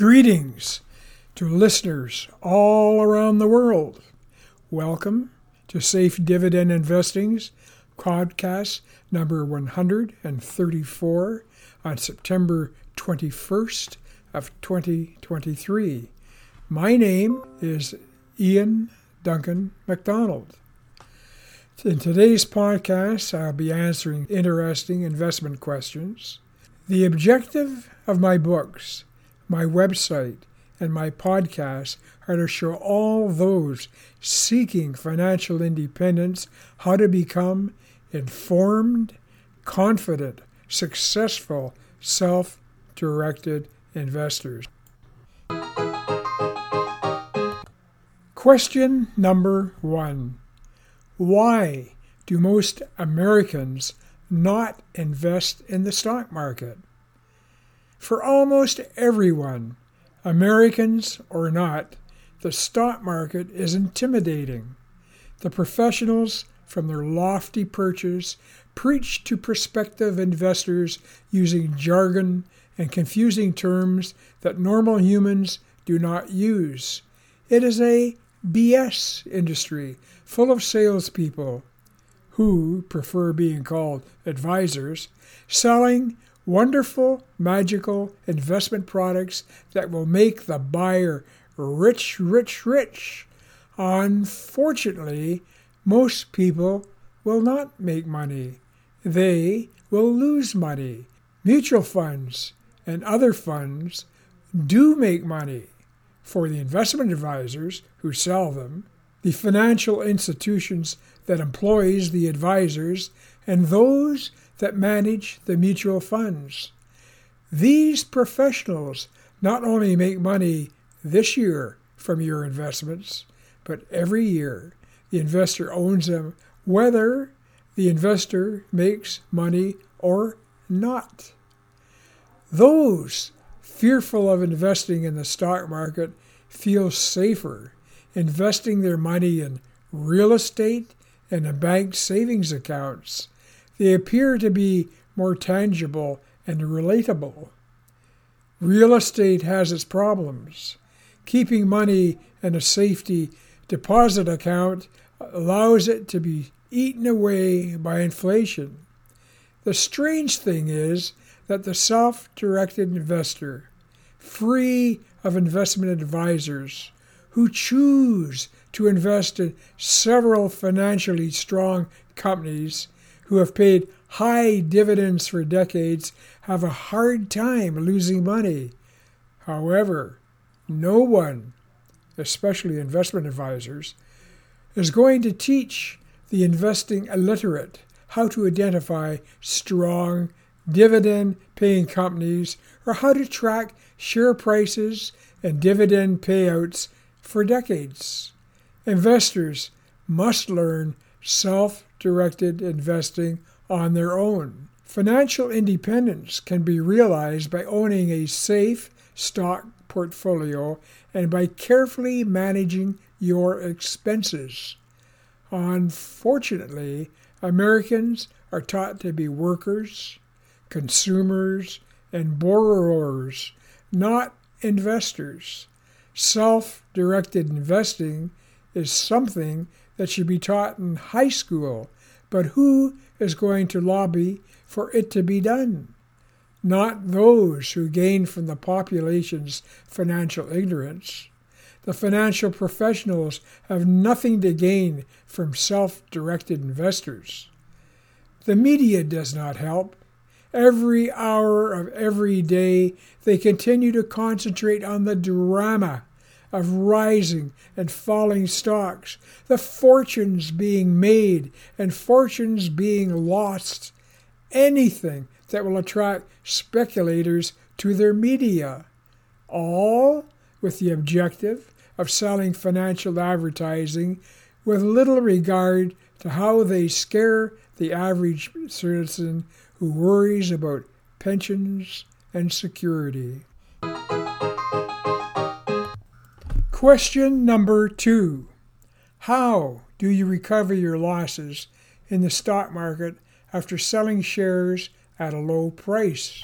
Greetings to listeners all around the world. Welcome to Safe Dividend Investing's podcast number 134 on September 21st of 2023. My name is Ian Duncan MacDonald. In today's podcast, I'll be answering interesting investment questions. The objective of my books, my website, and my podcast are to show all those seeking financial independence how to become informed, confident, successful, self directed investors. Question number one Why do most Americans not invest in the stock market? For almost everyone, Americans or not, the stock market is intimidating. The professionals, from their lofty perches, preach to prospective investors using jargon and confusing terms that normal humans do not use. It is a BS industry full of salespeople who prefer being called advisors, selling wonderful, magical investment products that will make the buyer rich, rich, rich. Unfortunately, most people will not make money. They will lose money. Mutual funds and other funds do make money for the investment advisors who sell them, the financial institutions that employs the advisors, and those that manage the mutual funds. These professionals not only make money this year from your investments, but every year the investor owns them whether the investor makes money or not. Those fearful of investing in the stock market feel safer investing their money in real estate and in bank savings accounts. They appear to be more tangible and relatable. Real estate has its problems. Keeping money in a safety deposit account allows it to be eaten away by inflation. The strange thing is that the self directed investor, free of investment advisors, who choose to invest in several financially strong companies who have paid high dividends for decades, have a hard time losing money. However, no one, especially investment advisors, is going to teach the investing illiterate how to identify strong dividend paying companies or how to track share prices and dividend payouts for decades. Investors must learn self directed investing on their own. Financial independence can be realized by owning a safe stock portfolio and by carefully managing your expenses. Unfortunately, Americans are taught to be workers, consumers, and borrowers, not investors. Self directed investing is something that should be taught in high school, but who is going to lobby for it to be done? Not those who gain from the population's financial ignorance. The financial professionals have nothing to gain from self directed investors. The media does not help. Every hour of every day, they continue to concentrate on the drama of rising and falling stocks, the fortunes being made and fortunes being lost, anything that will attract speculators to their media, all with the objective of selling financial advertising with little regard to how they scare the average citizen who worries about pensions and security. Question number two How do you recover your losses in the stock market after selling shares at a low price?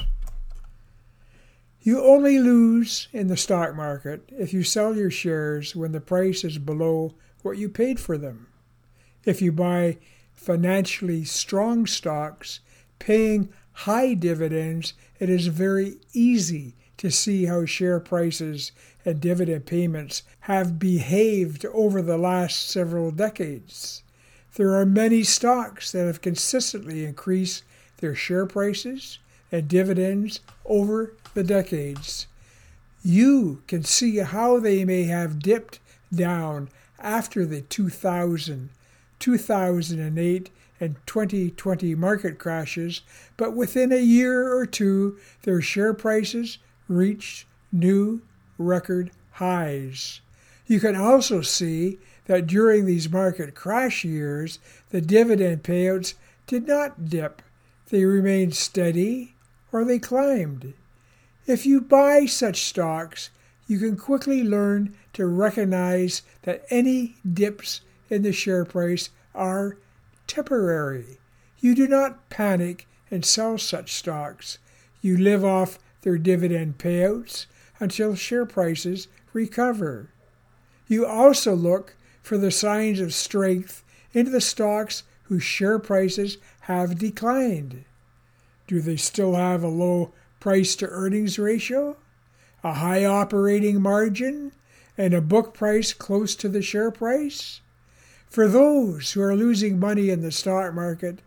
You only lose in the stock market if you sell your shares when the price is below what you paid for them. If you buy financially strong stocks paying high dividends, it is very easy to see how share prices and dividend payments have behaved over the last several decades. There are many stocks that have consistently increased their share prices and dividends over the decades. You can see how they may have dipped down after the 2000, 2008, and 2020 market crashes, but within a year or two, their share prices reached new record highs. You can also see that during these market crash years, the dividend payouts did not dip. They remained steady or they climbed. If you buy such stocks, you can quickly learn to recognize that any dips in the share price are temporary. You do not panic and sell such stocks. You live off their dividend payouts until share prices recover. You also look for the signs of strength into the stocks whose share prices have declined. Do they still have a low price to earnings ratio, a high operating margin, and a book price close to the share price? For those who are losing money in the stock market,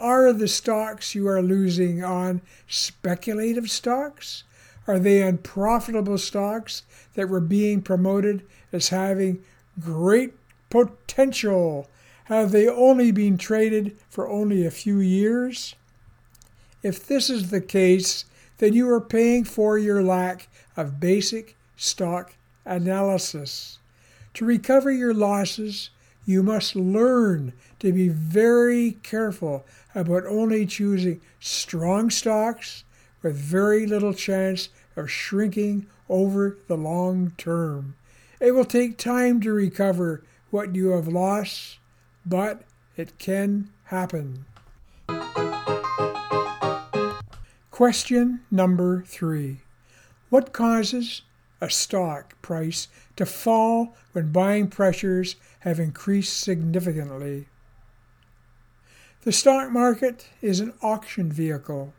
are the stocks you are losing on speculative stocks? Are they unprofitable stocks that were being promoted as having great potential? Have they only been traded for only a few years? If this is the case, then you are paying for your lack of basic stock analysis. To recover your losses, you must learn to be very careful about only choosing strong stocks with very little chance of shrinking over the long term. It will take time to recover what you have lost, but it can happen. Question number three What causes a stock price to fall when buying pressures have increased significantly? The stock market is an auction vehicle.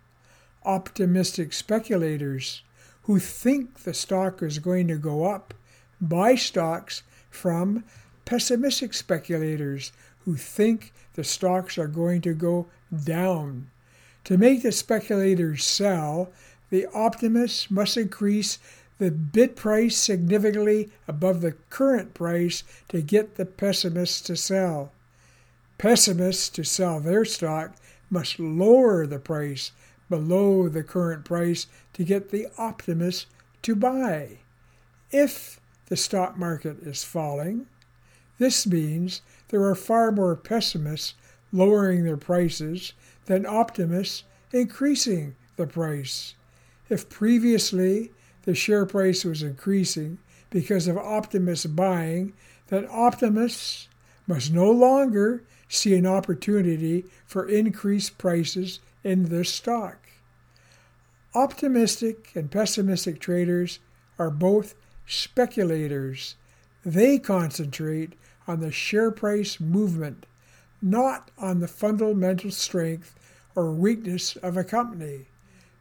Optimistic speculators who think the stock is going to go up buy stocks from pessimistic speculators who think the stocks are going to go down. To make the speculators sell, the optimists must increase the bid price significantly above the current price to get the pessimists to sell. Pessimists, to sell their stock, must lower the price below the current price to get the optimists to buy. If the stock market is falling, this means there are far more pessimists lowering their prices than optimists increasing the price. If previously the share price was increasing because of optimists buying, then optimists must no longer see an opportunity for increased prices in their stock. Optimistic and pessimistic traders are both speculators. They concentrate on the share price movement, not on the fundamental strength or weakness of a company.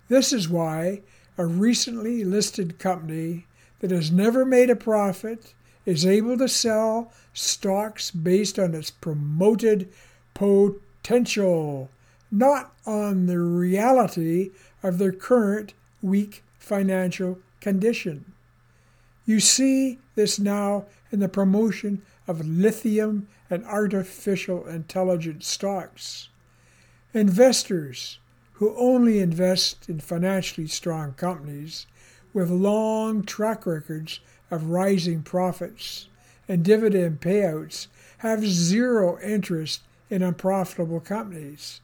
This is why a recently listed company that has never made a profit is able to sell stocks based on its promoted potential, not on the reality of their current weak financial condition. You see this now in the promotion of lithium and artificial intelligence stocks. Investors who only invest in financially strong companies with long track records of rising profits and dividend payouts have zero interest in unprofitable companies.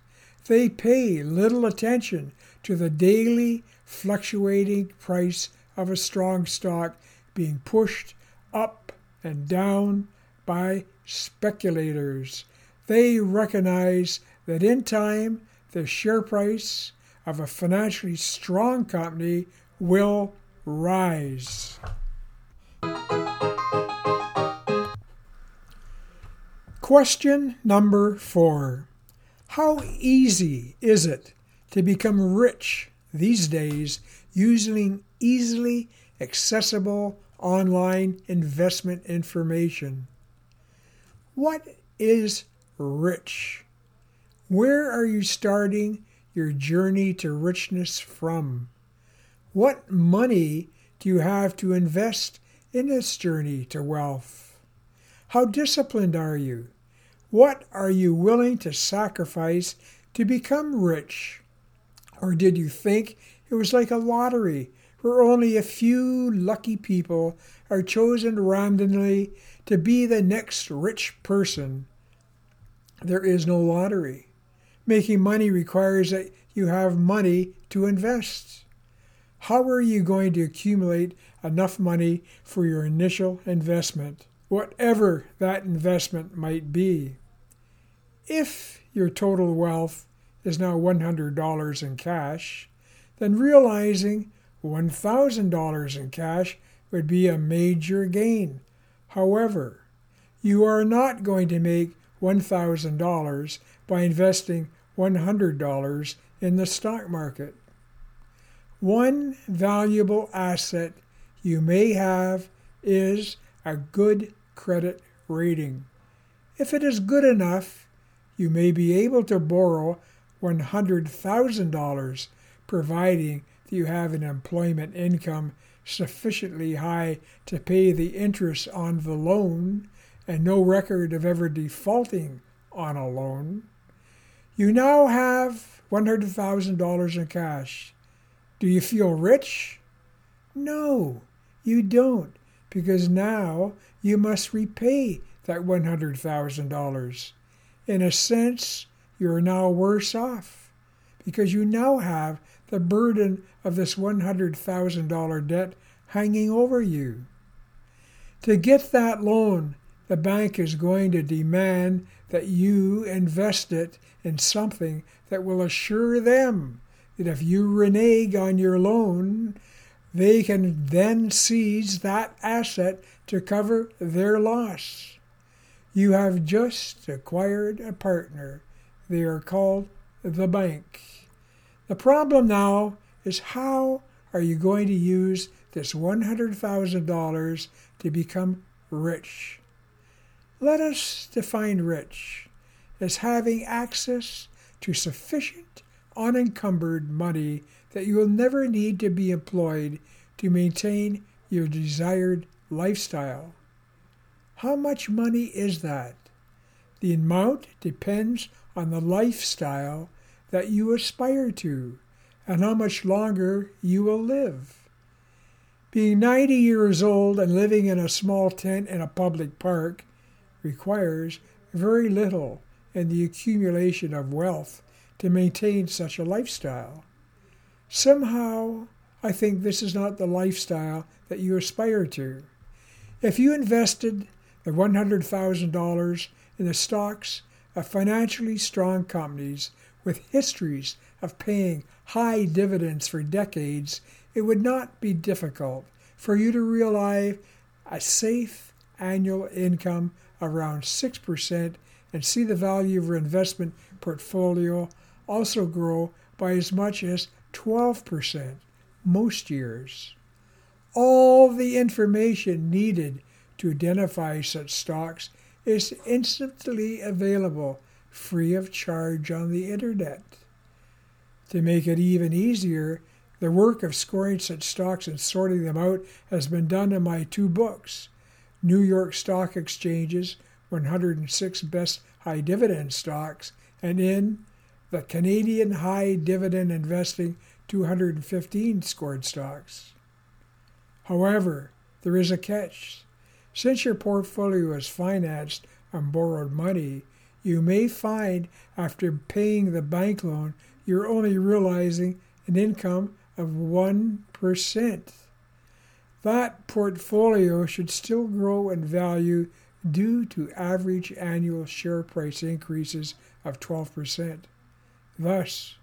They pay little attention to the daily fluctuating price of a strong stock being pushed up and down by speculators. They recognize that in time the share price of a financially strong company will rise. Question number four How easy is it to become rich these days using easily accessible online investment information? What is rich? Where are you starting your journey to richness from? What money do you have to invest in this journey to wealth? How disciplined are you? What are you willing to sacrifice to become rich? Or did you think it was like a lottery where only a few lucky people are chosen randomly to be the next rich person? There is no lottery. Making money requires that you have money to invest. How are you going to accumulate enough money for your initial investment, whatever that investment might be? If your total wealth is now $100 in cash, then realizing $1,000 in cash would be a major gain. However, you are not going to make $1,000 by investing $100 in the stock market. One valuable asset you may have is a good credit rating. If it is good enough, you may be able to borrow $100,000, providing that you have an employment income sufficiently high to pay the interest on the loan and no record of ever defaulting on a loan. You now have $100,000 in cash. Do you feel rich? No, you don't, because now you must repay that $100,000. In a sense, you are now worse off because you now have the burden of this $100,000 debt hanging over you. To get that loan, the bank is going to demand that you invest it in something that will assure them that if you renege on your loan, they can then seize that asset to cover their loss. You have just acquired a partner. They are called the bank. The problem now is how are you going to use this $100,000 to become rich? Let us define rich as having access to sufficient unencumbered money that you will never need to be employed to maintain your desired lifestyle. How much money is that? The amount depends on the lifestyle that you aspire to and how much longer you will live. Being 90 years old and living in a small tent in a public park requires very little in the accumulation of wealth to maintain such a lifestyle. Somehow, I think this is not the lifestyle that you aspire to. If you invested the $100,000 in the stocks of financially strong companies with histories of paying high dividends for decades, it would not be difficult for you to realize a safe annual income around 6% and see the value of your investment portfolio also grow by as much as 12% most years. All the information needed to identify such stocks is instantly available free of charge on the internet. To make it even easier, the work of scoring such stocks and sorting them out has been done in my two books New York Stock Exchange's 106 Best High Dividend Stocks and in the Canadian High Dividend Investing 215 scored stocks. However, there is a catch. Since your portfolio is financed on borrowed money, you may find after paying the bank loan you're only realizing an income of 1%. That portfolio should still grow in value due to average annual share price increases of 12%. Thus,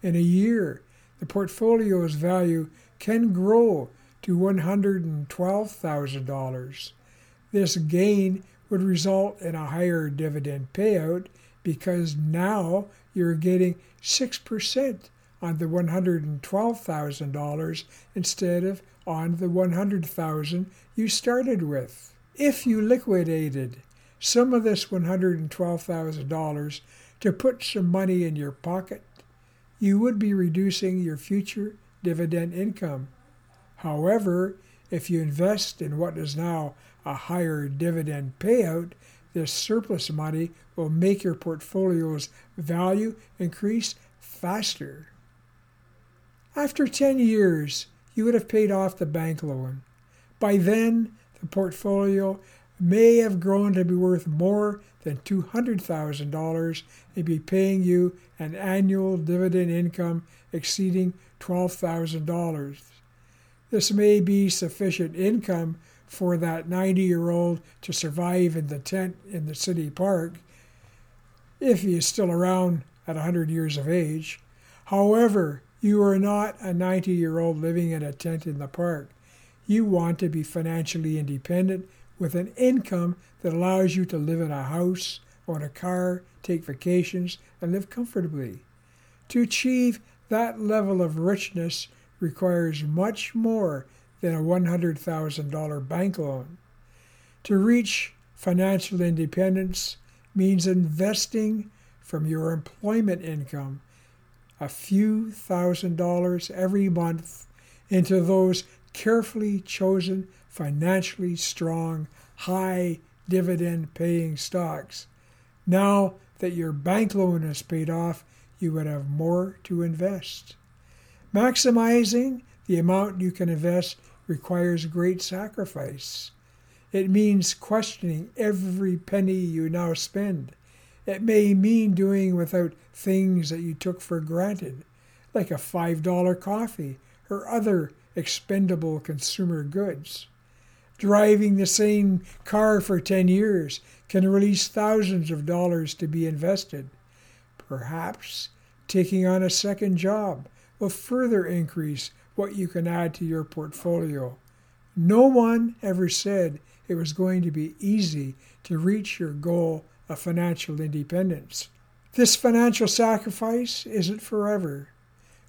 in a year, the portfolio's value can grow to $112,000. This gain would result in a higher dividend payout because now you're getting 6% on the $112,000 instead of on the 100,000 you started with. If you liquidated some of this $112,000 to put some money in your pocket, you would be reducing your future dividend income. However, if you invest in what is now a higher dividend payout, this surplus money will make your portfolio's value increase faster. After 10 years, you would have paid off the bank loan. By then, the portfolio may have grown to be worth more than $200,000 and be paying you an annual dividend income exceeding $12,000. This may be sufficient income for that 90 year old to survive in the tent in the city park if he is still around at 100 years of age. However, you are not a 90 year old living in a tent in the park. You want to be financially independent with an income that allows you to live in a house, own a car, take vacations, and live comfortably. To achieve that level of richness requires much more than a $100,000 bank loan. To reach financial independence means investing from your employment income a few thousand dollars every month into those carefully chosen, financially strong, high dividend paying stocks. Now that your bank loan is paid off, you would have more to invest. Maximizing the amount you can invest requires great sacrifice. It means questioning every penny you now spend. It may mean doing without things that you took for granted, like a $5 coffee or other expendable consumer goods. Driving the same car for 10 years can release thousands of dollars to be invested. Perhaps taking on a second job will further increase what you can add to your portfolio. No one ever said it was going to be easy to reach your goal of financial independence. This financial sacrifice isn't forever.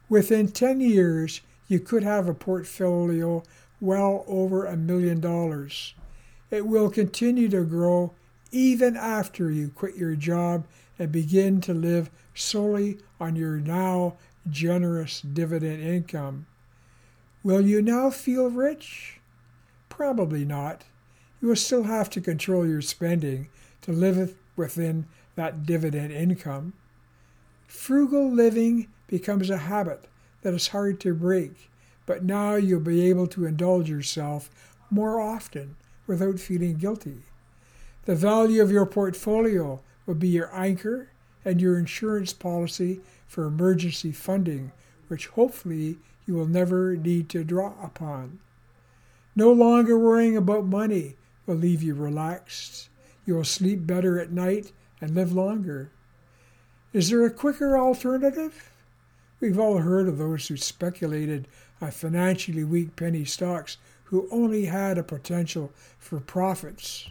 Within 10 years, you could have a portfolio well over a million dollars. It will continue to grow even after you quit your job and begin to live solely on your now generous dividend income. Will you now feel rich? Probably not. You will still have to control your spending to live within that dividend income. Frugal living becomes a habit that is hard to break, but now you'll be able to indulge yourself more often without feeling guilty. The value of your portfolio will be your anchor and your insurance policy for emergency funding, which hopefully you will never need to draw upon. No longer worrying about money will leave you relaxed. You will sleep better at night and live longer. Is there a quicker alternative? We've all heard of those who speculated on financially weak penny stocks who only had a potential for profits.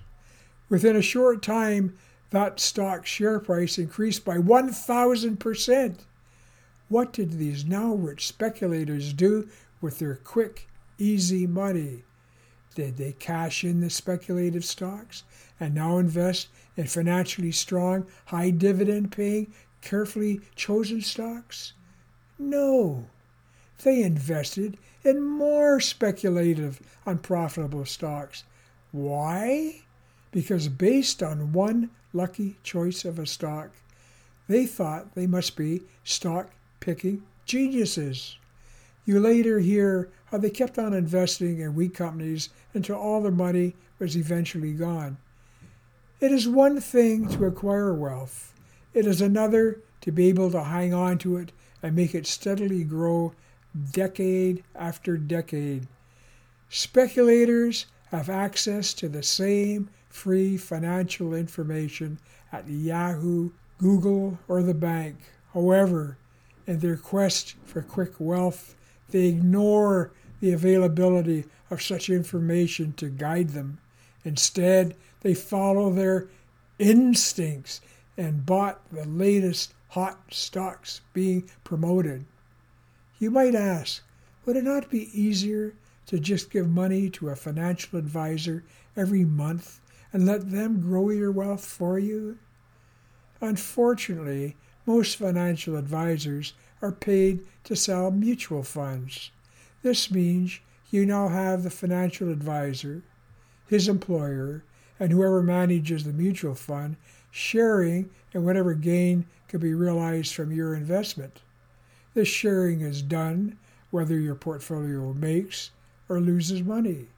Within a short time, that stock share price increased by 1,000%. What did these now rich speculators do with their quick, easy money? Did they cash in the speculative stocks and now invest in financially strong, high dividend paying, carefully chosen stocks? No. They invested in more speculative, unprofitable stocks. Why? Because based on one lucky choice of a stock, they thought they must be stock picking geniuses. You later hear how they kept on investing in weak companies until all their money was eventually gone. It is one thing to acquire wealth, it is another to be able to hang on to it and make it steadily grow decade after decade. Speculators have access to the same free financial information at Yahoo, Google, or the bank. However, In their quest for quick wealth, they ignore the availability of such information to guide them. Instead, they follow their instincts and bought the latest hot stocks being promoted. You might ask, would it not be easier to just give money to a financial advisor every month and let them grow your wealth for you? Unfortunately, most financial advisors are paid to sell mutual funds. This means you now have the financial advisor, his employer, and whoever manages the mutual fund sharing in whatever gain can be realized from your investment. This sharing is done whether your portfolio makes or loses money.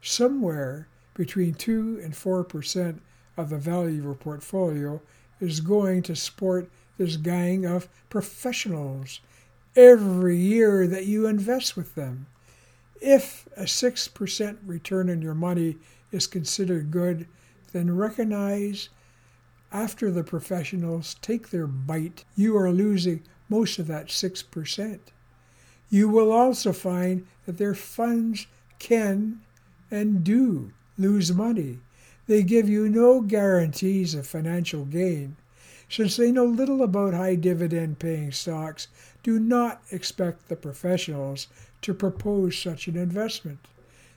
Somewhere between 2 and 4% of the value of your portfolio is going to support this gang of professionals every year that you invest with them. If a 6% return on your money is considered good, then recognize after the professionals take their bite, you are losing most of that 6%. You will also find that their funds can and do lose money. They give you no guarantees of financial gain. Since they know little about high dividend paying stocks, do not expect the professionals to propose such an investment.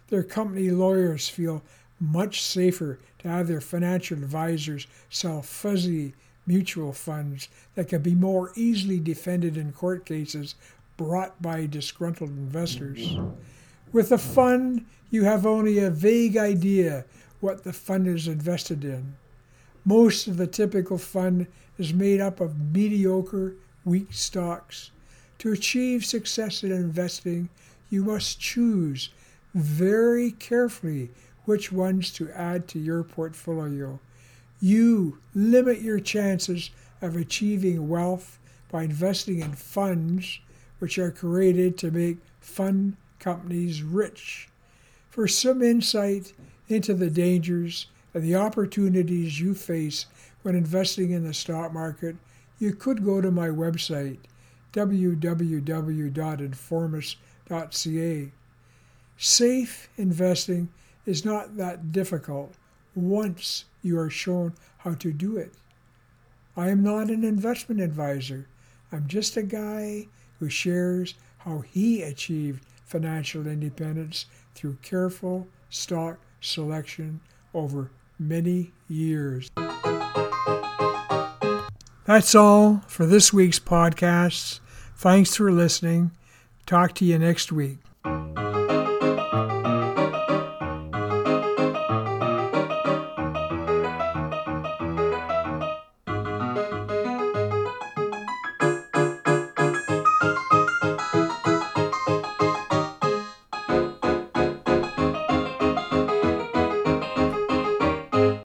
Their company lawyers feel much safer to have their financial advisors sell fuzzy mutual funds that can be more easily defended in court cases brought by disgruntled investors. With a fund, you have only a vague idea what the fund is invested in. Most of the typical fund is made up of mediocre, weak stocks. To achieve success in investing, you must choose very carefully which ones to add to your portfolio. You limit your chances of achieving wealth by investing in funds which are created to make fund companies rich. For some insight into the dangers and the opportunities you face when investing in the stock market, you could go to my website, www.informus.ca. Safe investing is not that difficult once you are shown how to do it. I am not an investment advisor. I'm just a guy who shares how he achieved financial independence through careful stock selection over many years. That's all for this week's podcast. Thanks for listening. Talk to you next week.